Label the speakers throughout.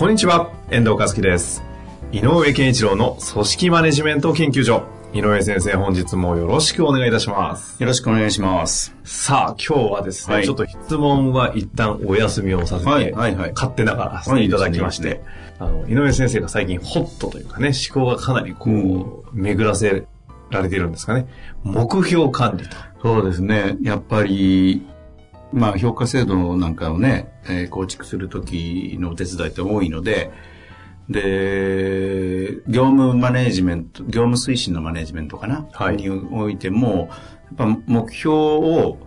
Speaker 1: こんにちは、遠藤和樹です。井上健一郎の組織マネジメント研究所。井上先生、本日もよろしくお願いいたします。
Speaker 2: よろしくお願いします。
Speaker 1: さあ、今日はですね、
Speaker 2: はい
Speaker 1: ちょっと質問は一旦お休みをさせて、
Speaker 2: はいはいはい
Speaker 1: 勝手ながらさせていただきまして、
Speaker 2: はいいいで
Speaker 1: あの、井上先生が最近ホットというかね、思考がかなりこう、巡らせられているんですかね。目標管理と。
Speaker 2: そうですね。やっぱり、まあ、評価制度なんかをね、えー構築するときのお手伝いって多いので、で、業務マネジメント、業務推進のマネジメントかな、
Speaker 1: はい。
Speaker 2: においても、やっぱ目標を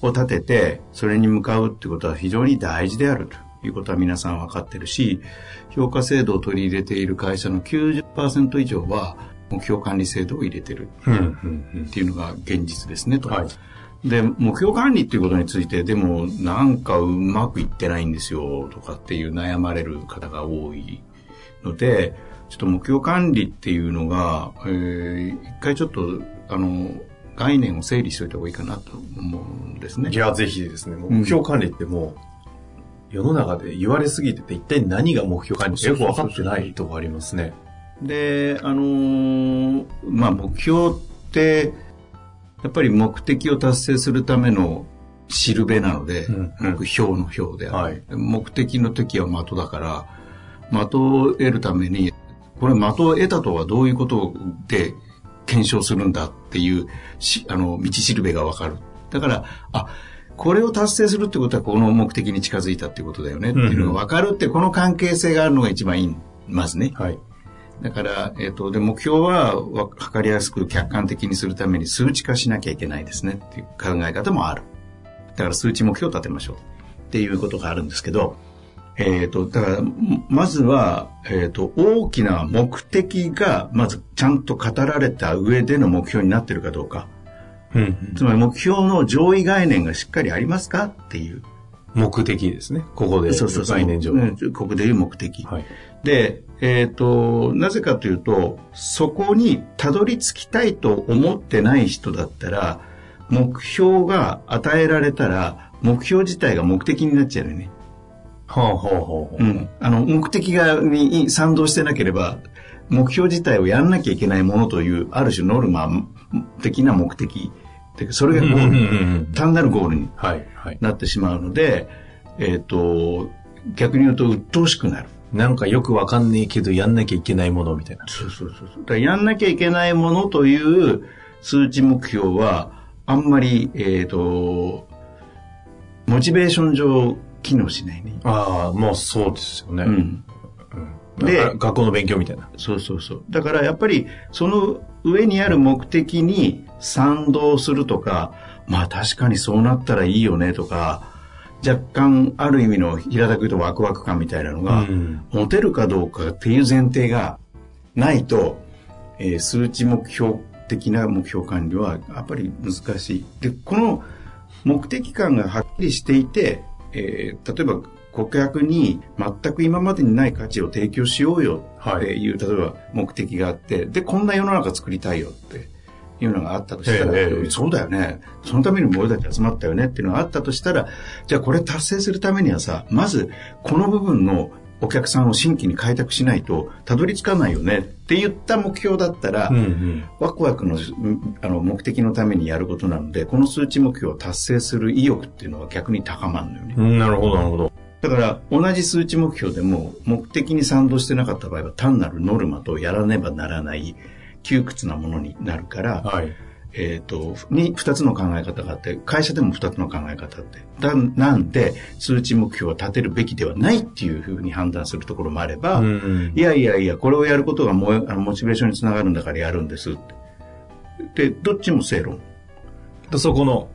Speaker 2: を立てて、それに向かうってことは非常に大事であるということは皆さん分かってるし、評価制度を取り入れている会社の90%以上は目標管理制度を入れてるっていうのが現実ですねと。
Speaker 1: はい
Speaker 2: で、目標管理っていうことについて、でもなんかうまくいってないんですよとかっていう悩まれる方が多いので、ちょっと目標管理っていうのが、えー一回ちょっと、あの、概念を整理しておいた方がいいかなと思うんですね
Speaker 1: い。や、ぜひですね、目標管理ってもう、世の中で言われすぎてて、一体何が目標管理かよく分かってないとこありますね。
Speaker 2: で、あのーまあ、目標って、やっぱり目的を達成するためのしるべなので、
Speaker 1: うんうん
Speaker 2: 目標の標である、
Speaker 1: はい
Speaker 2: 目的の時は的だから、的を得るために、これ的を得たとはどういうことで検証するんだっていうし、あの、道しるべがわかる。だから、あ、これを達成するってことはこの目的に近づいたっていうことだよねっていうのがわかるって、この関係性があるのが一番いい、まずね。
Speaker 1: はい。
Speaker 2: だから、えっ、と、で、目標はわ測りやすく客観的にするために数値化しなきゃいけないですねっていう考え方もある。だから数値目標を立てましょうっていうことがあるんですけど、えっ、と、だから、んまずは、えっ、と、大きな目的が、まずちゃんと語られた上での目標になってるかどうか。
Speaker 1: うん。
Speaker 2: つまり目標の上位概念がしっかりありますか？っていう。
Speaker 1: 目的ですね。ここで。
Speaker 2: そうそうそう。
Speaker 1: 概念上。
Speaker 2: うんここでいう目的。
Speaker 1: はい。
Speaker 2: で、えっ、と、なぜかというと、そこにたどり着きたいと思ってない人だったら、目標が与えられたら、目標自体が目的になっちゃうよね。
Speaker 1: はあ、はあ、はあ。
Speaker 2: うん。あの、目的が、に賛同してなければ、目標自体をやんなきゃいけないものという、ある種ノルマ的な目的。でそれがゴ
Speaker 1: うんうんうんう
Speaker 2: ール、
Speaker 1: ん
Speaker 2: 単なるゴールに
Speaker 1: はい、はい。
Speaker 2: なってしまうので、えっ、と、逆に言うと鬱陶しくなる。
Speaker 1: なんかよくわかんねえけど、やんなきゃいけないものみたいな。
Speaker 2: そうそうそうそう。だやんなきゃいけないものという数値目標は、あんまり、えっ、と、モチベーション上機能しないね。
Speaker 1: ああ、もうそうですよね。
Speaker 2: うん。
Speaker 1: で、
Speaker 2: で
Speaker 1: 学校の勉強みたいな。
Speaker 2: そうそうそう。だからやっぱり、その上にある目的に賛同するとか、まあ確かにそうなったらいいよねとか、若干ある意味の平たく言うとワクワク感みたいなのが、
Speaker 1: うん
Speaker 2: 持てるかどうかっていう前提がないと、えー数値目標的な目標管理はやっぱり難しい。で、この目的感がはっきりしていて、えー例えば顧客に全く今までにない価値を提供しようよっていう、例えば目的があって、で、こんな世の中作りたいよっていうのがあったとしたら、
Speaker 1: ええ
Speaker 2: そうだよね。そのために俺たち集まったよねっていうのがあったとしたら、じゃあこれ達成するためにはさ、まずこの部分のお客さんを新規に開拓しないとたどり着かないよねって言った目標だったら、
Speaker 1: うんうん。
Speaker 2: ワクワクのうんあの目的のためにやることなので、この数値目標を達成する意欲っていうのは逆に高まるのよね。
Speaker 1: うん、なるほど、なるほど。
Speaker 2: だから、同じ数値目標でも、目的に賛同してなかった場合は、単なるノルマとやらねばならない、窮屈なものになるから、
Speaker 1: はい。
Speaker 2: えっ、と、に二つの考え方があって、会社でも二つの考え方あって、だなんで、数値目標を立てるべきではないっていうふうに判断するところもあれば、
Speaker 1: うんうん
Speaker 2: いやいやいや、これをやることがモあのモチベーションにつながるんだからやるんですって。で、どっちも正論。
Speaker 1: でそこの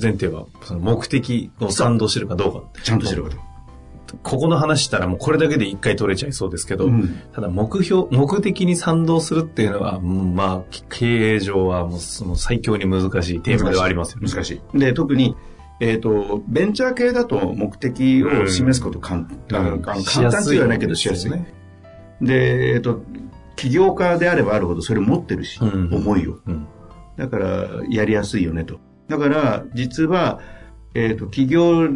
Speaker 1: 前提は、その目的を賛同してるかどうか。
Speaker 2: ちゃんとしてること。
Speaker 1: ここの話したらもうこれだけで一回取れちゃいそうですけど、
Speaker 2: うん
Speaker 1: ただ目標、目的に賛同するっていうのは、うんまあ、経営上はもうその最強に難しいテーマではありますよね。
Speaker 2: 難しい。で、特に、えっ、と、ベンチャー系だと目的を示すこと簡単、
Speaker 1: うん
Speaker 2: 簡単と言わないけどしやすい。で、えっ、と、起業家であればあるほどそれを持ってるし、
Speaker 1: うん
Speaker 2: 思いを。
Speaker 1: うん。
Speaker 2: だから、やりやすいよねと。だから、実は、えっ、と、起業、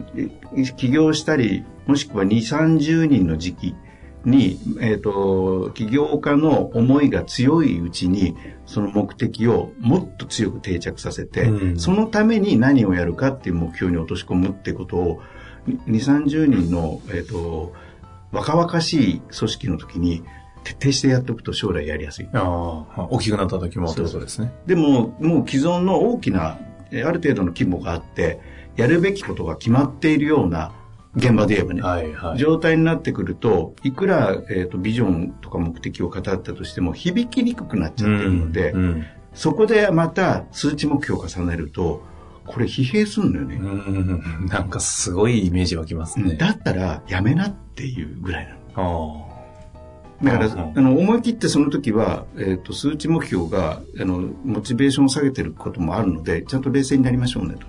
Speaker 2: 起業したり、もしくは2、30人の時期に、えっ、と、起業家の思いが強いうちに、その目的をもっと強く定着させて、
Speaker 1: うん
Speaker 2: そのために何をやるかっていう目標に落とし込むってことを、2、30人の、えっ、と、若々しい組織の時に、徹底してやっておくと将来やりやすい。
Speaker 1: ああ、大きくなった時もってことですね。
Speaker 2: でも、もう既存の大きな、えある程度の規模があって、やるべきことが決まっているような現場で言えばね、
Speaker 1: はいはい。
Speaker 2: 状態になってくると、いくら、えー、とビジョンとか目的を語ったとしても響きにくくなっちゃってるので、
Speaker 1: うん
Speaker 2: そこでまた数値目標を重ねると、これ疲弊するんだよね。
Speaker 1: うんなんかすごいイメージ湧きますね。
Speaker 2: だったらやめなっていうぐらいなの。
Speaker 1: あ
Speaker 2: だから、
Speaker 1: うん
Speaker 2: あの、思い切ってその時は、えっ、と、数値目標が、あの、モチベーションを下げてることもあるので、ちゃんと冷静になりましょうねと。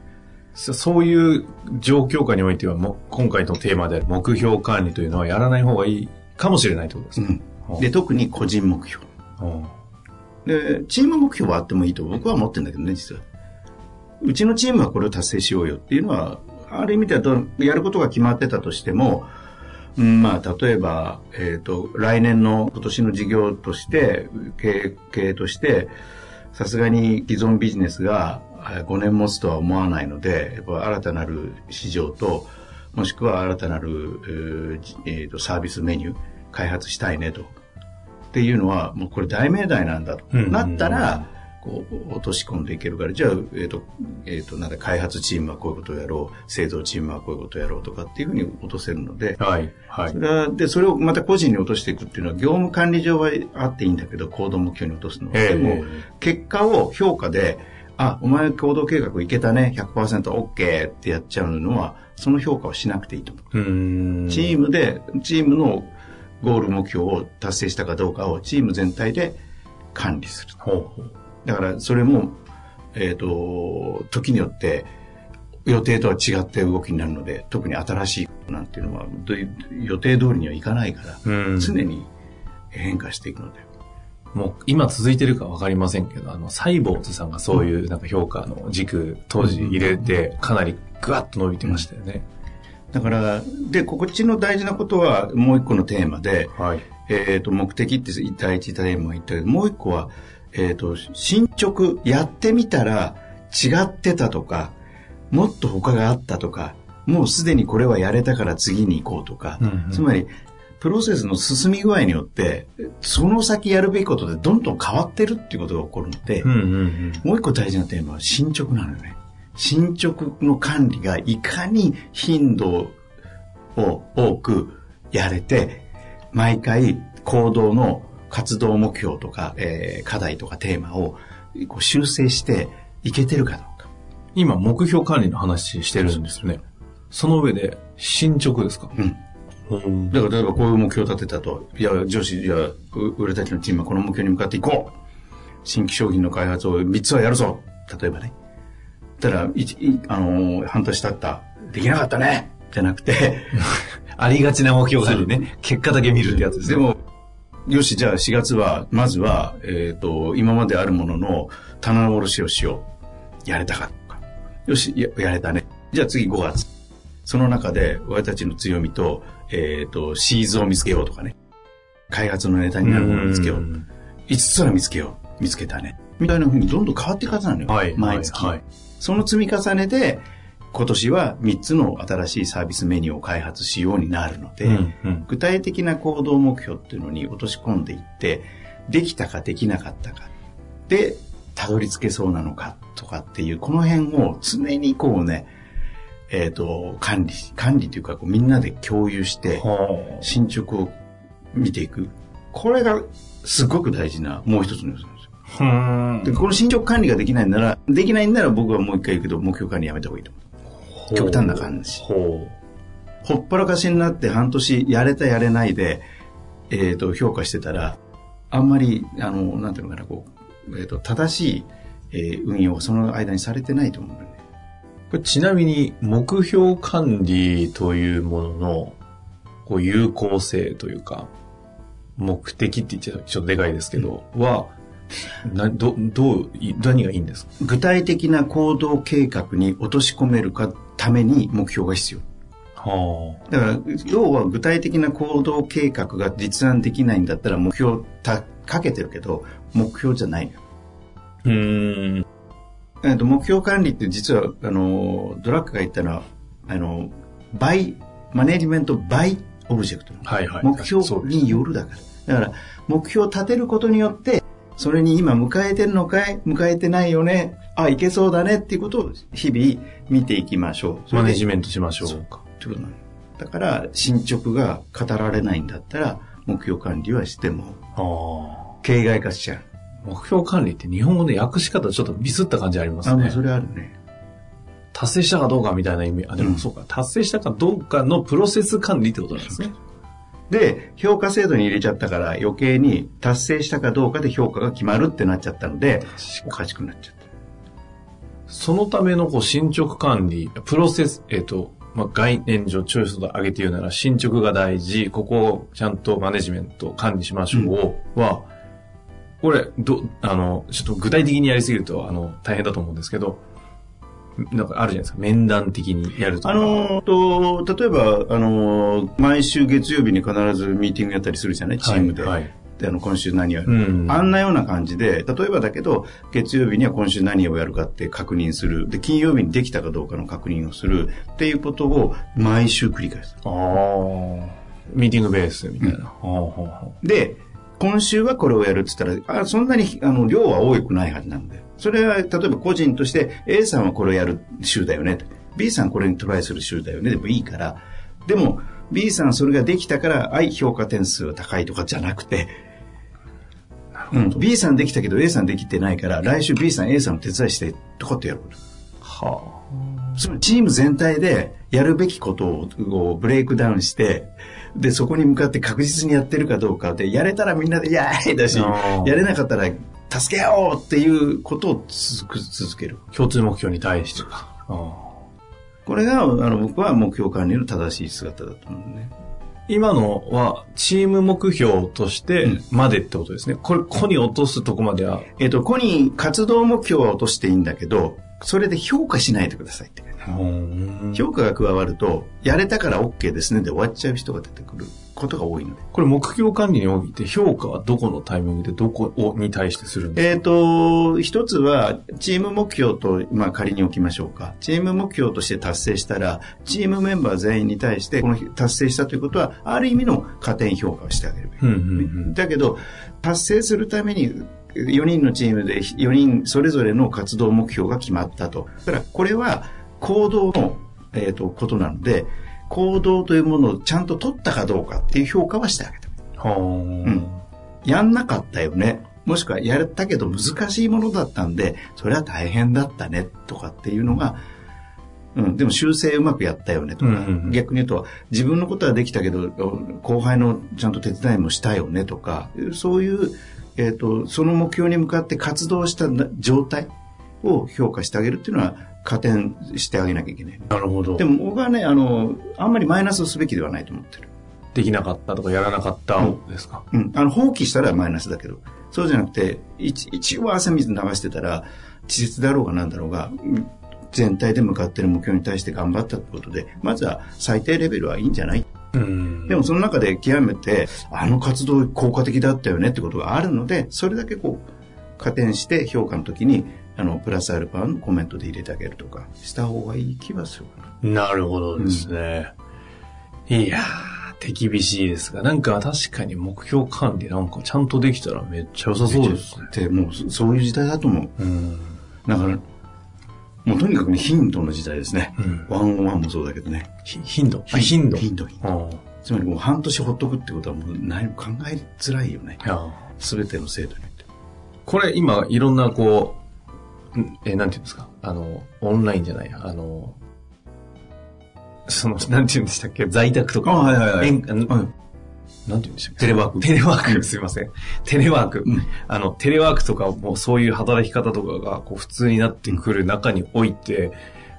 Speaker 1: そそういう状況下においては、も今回のテーマで目標管理というのはやらない方がいいかもしれないってことですね。
Speaker 2: うん。で、特に個人目標。
Speaker 1: うん
Speaker 2: で、チーム目標はあってもいいと僕は思ってるんだけどね、実は。うちのチームはこれを達成しようよっていうのは、ある意味ではどやることが決まってたとしても、うんまあ、例えば、えっ、と、来年の今年の事業として、経営経営として、さすがに既存ビジネスがあ5年持つとは思わないので、やっぱ新たなる市場と、もしくは新たなる、えーとサービスメニュー開発したいねと。っていうのは、もうこれ大命題なんだと。
Speaker 1: うん
Speaker 2: なったら、こう、落とし込んでいけるから、じゃあ、えっ、と、えっ、と、なんだ、開発チームはこういうことをやろう、製造チームはこういうことをやろうとかっていうふうに落とせるので、
Speaker 1: はい。はい
Speaker 2: そ。れは、で、それをまた個人に落としていくっていうのは、業務管理上はあっていいんだけど、行動目標に落とすのは。
Speaker 1: ええ
Speaker 2: でも、結果を評価で、あ、お前行動計画いけたね、100%、OK ってやっちゃうのは、その評価をしなくていいと思う。
Speaker 1: う。
Speaker 2: チームで、チームのゴール目標を達成したかどうかをチーム全体で管理する。
Speaker 1: ほうほう。
Speaker 2: だから、それも、えっ、と、時によって、予定とは違って動きになるので、特に新しいなんていうのは、予定通りにはいかないから、
Speaker 1: うん
Speaker 2: 常に変化していくので。
Speaker 1: もう今続いてるかわかりませんけど、あの、サイボーズさんがそういうなんか評価の軸当時入れて、かなりグワッと伸びてましたよね。
Speaker 2: だから、で、こっちの大事なことは、もう一個のテーマで、
Speaker 1: はい。
Speaker 2: えっ、と、目的って第一テーマ言ったけど、もう一個は、えっ、と、進捗、やってみたら違ってたとか、もっと他があったとか、もうすでにこれはやれたから次に行こうとか、
Speaker 1: うんうん
Speaker 2: つまり、プロセスの進み具合によって、その先やるべきことでどんどん変わってるっていうことが起こるので、
Speaker 1: うんうんうん。
Speaker 2: もう一個大事なテーマは進捗なのよね。進捗の管理がいかに頻度を多くやれて、毎回行動の活動目標とか、えー課題とかテーマをこう修正していけてるかどうか。
Speaker 1: 今、目標管理の話してるんですよね。その上で、進捗ですか？
Speaker 2: うん。
Speaker 1: うん
Speaker 2: だから例えばこういう目標を立てたと、いや、上司、いや、う俺たちのチームはこの目標に向かっていこう新規商品の開発を3つはやるぞ例えばね。たら、いいあのー半年経った。できなかったねじゃなくて、
Speaker 1: ありがちな目標管理ね。結果だけ見るってやつですね。
Speaker 2: でも、よし、じゃあ4月は、まずは、えっ、と、今まであるものの棚卸しをしよう。やれたかとか。よし、ややれたね。じゃあ次5月。その中で、俺たちの強みと、えっ、と、シーズを見つけようとかね。開発のネタになるものを見つけよう。
Speaker 1: ん
Speaker 2: 5つは見つけよう。見つけたね。みたいな風にどんどん変わっていくはずなのよ。
Speaker 1: はい。
Speaker 2: 毎月。
Speaker 1: はい。
Speaker 2: その積み重ねで、今年は3つの新しいサービスメニューを開発しようになるので、
Speaker 1: うんうん
Speaker 2: 具体的な行動目標っていうのに落とし込んでいって、できたかできなかったか。で、たどり着けそうなのかとかっていう、この辺を常にこうね、えっ、と、管理、管理というかこうみんなで共有して、
Speaker 1: は
Speaker 2: 進捗を見ていく。これがすごく大事なもう一つの要素なんですよ。で、この進捗管理ができないなら、できないんなら僕はもう一回言うけど、目標管理やめた方がいいと思う。極端な感じ
Speaker 1: ほ
Speaker 2: ほっぱらかしになって半年やれたやれないで、えっ、と、評価してたら、あんまり、あの、なんていうのかな、こう、えっ、と、正しい、えー運用をその間にされてないと思うんだよね。
Speaker 1: これちなみに、目標管理というものの、こう、有効性というか、目的って言っちゃちょっとでかいですけど、は、な、ど、どう、い何がいいんですか？
Speaker 2: 具体的な行動計画に落とし込めるかために目標が必要。
Speaker 1: は
Speaker 2: だから、要は具体的な行動計画が立案できないんだったら目標掲げてるけど、目標じゃないのよ。
Speaker 1: あ。うーん。
Speaker 2: えっと、目標管理って実は、あの、ドラッカーが言ったのは、あの、 by、management by object。
Speaker 1: はいはい。
Speaker 2: 目標によるだから。だから、目標を立てることによって、それに今向かえてるのかい？向かえてないよね？あ、いけそうだね？っていうことを日々見ていきましょう。
Speaker 1: マネジ
Speaker 2: メン
Speaker 1: トしましょうか。
Speaker 2: ト。ってことなのだから、進捗が語られないんだったら、目標管理はしても。形骸化しちゃう。
Speaker 1: 目標管理って日本語で訳し方ちょっとミスった感じあります
Speaker 2: あ、もう
Speaker 1: ね。
Speaker 2: それあるね。
Speaker 1: 達成したかどうかみたいな意味。あ、で
Speaker 2: うん
Speaker 1: もそうか。達成したかどうかのプロセス管理ってことなんですね。
Speaker 2: で、評価制度に入れちゃったから余計に達成したかどうかで評価が決まるってなっちゃったので、おかしくなっちゃった。
Speaker 1: そのためのこう進捗管理、プロセス、えっ、と、まあ、概念上、チョイスと上げて言うなら、進捗が大事、ここをちゃんとマネジメント管理しましょうは、これ、ど、あの、ちょっと具体的にやりすぎると、あの、大変だと思うんですけど、なんかあるじゃないですか。面談的にやるとか。
Speaker 2: あのーと、例えば、あのー毎週月曜日に必ずミーティングやったりするじゃない？チームで。
Speaker 1: はいはい
Speaker 2: であの今週何をやる、
Speaker 1: うん
Speaker 2: あんなような感じで、例えばだけど、月曜日には今週何をやるかって確認する。で、金曜日にできたかどうかの確認をする。っていうことを毎週繰り返す。
Speaker 1: ああ。ミーティングベースみたいな。ほうほうほ
Speaker 2: で、今週はこれをやるって言ったら、あそんなにあの量は多くないはずなんだよ。それは、例えば個人として A さんはこれをやる週だよね。B さんこれにトライする週だよね。でもいいから。でも、B さんそれができたから、はい、評価点数は高いとかじゃなくて、うん、B さんできたけど A さんできてないから、来週 B さん A さんの手伝いして、とかってやること。
Speaker 1: は
Speaker 2: そのチーム全体でやるべきことをブレイクダウンして、で、そこに向かって確実にやってるかどうかで、やれたらみんなで、やーいだし、やれなかったら、助けようっていうことを続く続ける。
Speaker 1: あ。共通目標に対してか。
Speaker 2: これが、あの、僕は目標管理の正しい姿だと思うね。
Speaker 1: 今のは、チーム目標として
Speaker 2: うん
Speaker 1: までってことですね。これ、個に落とすとこまでは。
Speaker 2: えっ、と、ここに活動目標は落としていいんだけど、それで評価しないでくださいって。評価が加わると、やれたから OK ですねで終わっちゃう人が出てくることが多いので。
Speaker 1: これ、目標管理において評価はどこのタイミングでどこをに対してするんです
Speaker 2: えっ、と、一つは、チーム目標と、まあ仮に置きましょうか。チーム目標として達成したら、チームメンバー全員に対して、この達成したということは、ある意味の加点評価をしてあげるべき。
Speaker 1: かうんうんうん。
Speaker 2: だけど、達成するために、4人のチームで4人それぞれの活動目標が決まったと。だから、これは行動の、えー、とことなので、行動というものをちゃんと取ったかどうかっていう評価はしてあげた。
Speaker 1: は
Speaker 2: うん。やんなかったよね。もしくはやったけど難しいものだったんで、それは大変だったねとかっていうのが、うん、でも修正うまくやったよねとか、
Speaker 1: うんうんうん。
Speaker 2: 逆に言うと、自分のことはできたけど、後輩のちゃんと手伝いもしたよねとか、そういう、えっ、と、その目標に向かって活動した状態を評価してあげるっていうのは、加点してあげなきゃいけない。
Speaker 1: なるほど。
Speaker 2: でも僕はね、あの、あんまりマイナスをすべきではないと思ってる。
Speaker 1: できなかったとかやらなかったですか？
Speaker 2: うん。あの、放棄したらマイナスだけど、そうじゃなくて、一一応汗水流してたら、稚拙だろうがなんだろうが、うん全体で向かってる目標に対して頑張ったってことで、まずは最低レベルはいいんじゃない？
Speaker 1: うん。
Speaker 2: でもその中で極めて、あの活動効果的だったよねってことがあるので、それだけこう、加点して評価の時に、あの、プラスアルファのコメントで入れてあげるとか、した方がいい気はする。
Speaker 1: なるほどですね。いやー、手厳しいですが、なんか確かに目標管理なんかちゃんとできたらめっちゃ良さそうですね。
Speaker 2: で、もうそそういう時代だと思う。
Speaker 1: うん。
Speaker 2: だから、もうとにかくね、頻度の時代ですね。
Speaker 1: うん
Speaker 2: ワンオンワンもそうだけどね。
Speaker 1: ひ頻度？あ頻度。
Speaker 2: 頻度。頻度
Speaker 1: あ
Speaker 2: つまりもう半年ほっとくってことはもう何も考えづらいよねすべての制度によって。
Speaker 1: これ今いろんなこう、んえ、なんていうんですか？あの、オンラインじゃない、あの、その、なんて言うんでしたっけ？在宅とか。
Speaker 2: あはいはいはい。
Speaker 1: 遠なんて言うんでしたっけ？
Speaker 2: テレワーク。
Speaker 1: テレワーク、すいません。テレワーク。
Speaker 2: うん。
Speaker 1: あの、テレワークとかもそういう働き方とかがこう普通になってくる中において、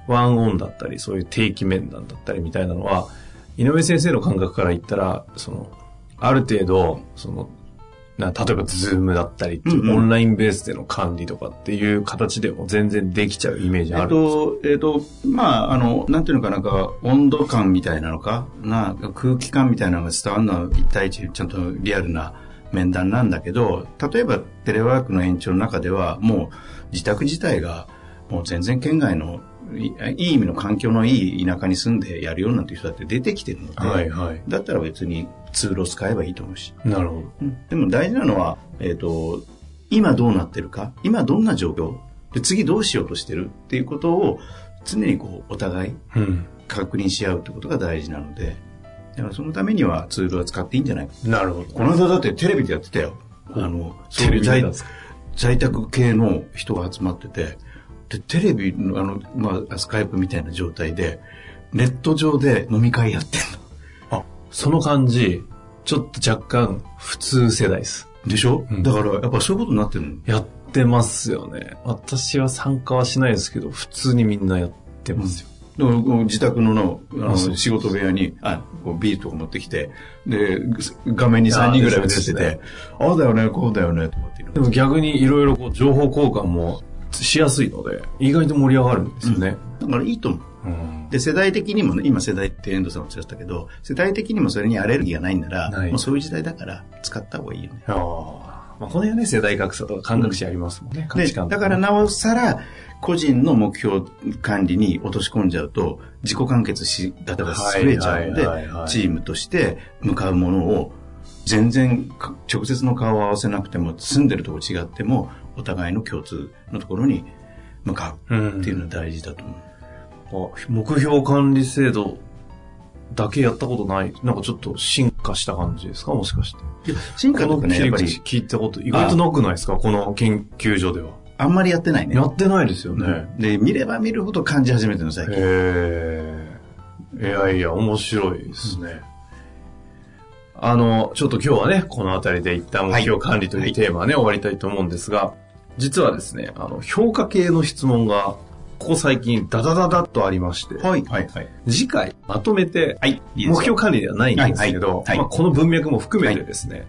Speaker 1: one on だったり、そういう定期面談だったりみたいなのは、井上先生の感覚から言ったら、その、ある程度、その、な例えばズームだったりう
Speaker 2: うんうん。
Speaker 1: オンラインベースでの管理とかっていう形でも全然できちゃうイメージ
Speaker 2: えっ
Speaker 1: あるんですか？
Speaker 2: と、えっと、まあ、あの、なんていうのかなんか、温度感みたいなのか、な、空気感みたいなのが伝わるのは一対一、ちゃんとリアルな面談なんだけど、例えばテレワークの延長の中では、もう自宅自体が、もう全然県外の、いいい意味の環境のいい田舎に住んでやるようなんていう人だって出てきてるので、
Speaker 1: はいはい。
Speaker 2: だったら別にツールを使えばいいと思うし。
Speaker 1: なるほど。
Speaker 2: でも大事なのは、えっ、と、今どうなってるか、今どんな状況、で次どうしようとしてる？っていうことを常にこうお互い
Speaker 1: うん。
Speaker 2: 確認し合うってことが大事なので、だからそのためにはツールは使っていいんじゃない？か。
Speaker 1: なるほど。
Speaker 2: この間だってテレビでやってたよ。あの、
Speaker 1: テレビで
Speaker 2: 在在宅系の人が集まってて、で、テレビのあの、まあ、スカイプみたいな状態で、ネット上で飲み会やって
Speaker 1: その感じ、ちょっと若干普通世代です。
Speaker 2: でしょ、
Speaker 1: うん
Speaker 2: だから、やっぱそういうことになってるの？
Speaker 1: やってますよね。私は参加はしないですけど、普通にみんなやってますよ。
Speaker 2: う自宅ののあの仕事部屋にあこうビールとか持ってきてで画面に3人ぐらい映って
Speaker 1: あですね
Speaker 2: てああだよねこうだよねとかって
Speaker 1: でも逆にいろいろこう情報交換もしやすいので、意外と盛り上がるんですよね。
Speaker 2: だからいいと思う
Speaker 1: うん
Speaker 2: で世代的にもね今世代って遠藤さんおっしゃったけど世代的にもそれにアレルギーがないんならもうそういう時代だから使った方がいいよね。
Speaker 1: まあ、この辺はね、世代格差とか感覚値ありますもんね、価
Speaker 2: で
Speaker 1: 値観と
Speaker 2: だからなおさら個人の目標管理に落とし込んじゃうと自己完結しだから増えちゃうのでチームとして向かうものを全然か直接の顔を合わせなくても住んでるとこ違ってもお互いの共通のところに向かう
Speaker 1: うん
Speaker 2: っていうのは大事だと思う。
Speaker 1: あ目標管理制度だけやったことない。なんかちょっと進化した感じですか？もしかして。
Speaker 2: 進化とかね、やっぱり
Speaker 1: 聞いたこと意外となくないですか？この研究所では。
Speaker 2: あんまりやってないね
Speaker 1: や。ってないですよね。
Speaker 2: で、見れば見るほど感じ始めてるの、最
Speaker 1: へ
Speaker 2: 近。
Speaker 1: え。いやいや、面白いですね。あの、ちょっと今日はね、この辺りで一旦目標管理というテーマはね、終わりたいと思うんですが、実はですね、あの、評価系の質問が、ここ最近ダダダダッとありまして、
Speaker 2: はい、はい、はい。
Speaker 1: 次回まとめて、
Speaker 2: はい、
Speaker 1: 目標管理ではないんですけど、
Speaker 2: はいはい。はい。
Speaker 1: まあ、この文脈も含めてですね、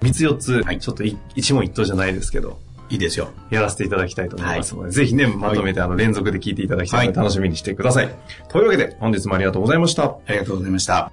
Speaker 1: 3つ4つ、
Speaker 2: はい。
Speaker 1: ちょっとい一問一答じゃないですけど、
Speaker 2: いいですよ。
Speaker 1: やらせていただきたいと思いますので、ぜひね、まとめてあの連続で聞いていただきたいので
Speaker 2: はい。
Speaker 1: 楽しみにしてください。というわけで、本日もありがとうございました。
Speaker 2: ありがとうございました。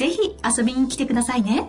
Speaker 3: ぜひ遊びに来てくださいね。